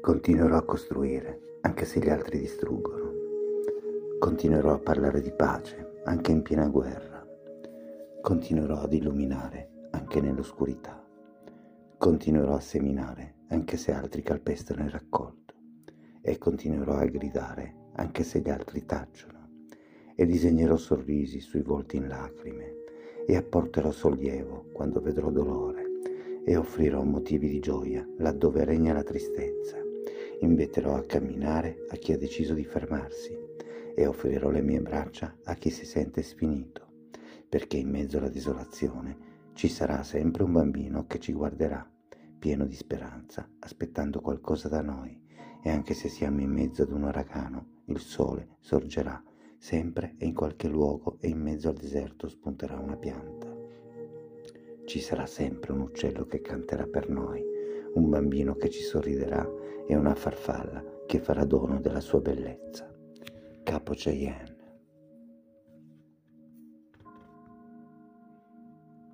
Continuerò a costruire, anche se gli altri distruggono. Continuerò a parlare di pace, anche in piena guerra. Continuerò ad illuminare, anche nell'oscurità. Continuerò a seminare, anche se altri calpestano il raccolto. E continuerò a gridare, anche se gli altri tacciono. E disegnerò sorrisi sui volti in lacrime. E apporterò sollievo quando vedrò dolore. E offrirò motivi di gioia laddove regna la tristezza Inviterò a camminare a chi ha deciso di fermarsi e offrirò le mie braccia a chi si sente sfinito, perché in mezzo alla desolazione ci sarà sempre un bambino che ci guarderà, pieno di speranza, aspettando qualcosa da noi, e anche se siamo in mezzo ad un uragano, il sole sorgerà sempre e in qualche luogo e in mezzo al deserto spunterà una pianta. Ci sarà sempre un uccello che canterà per noi, un bambino che ci sorriderà e una farfalla che farà dono della sua bellezza. Capo Cheyenne.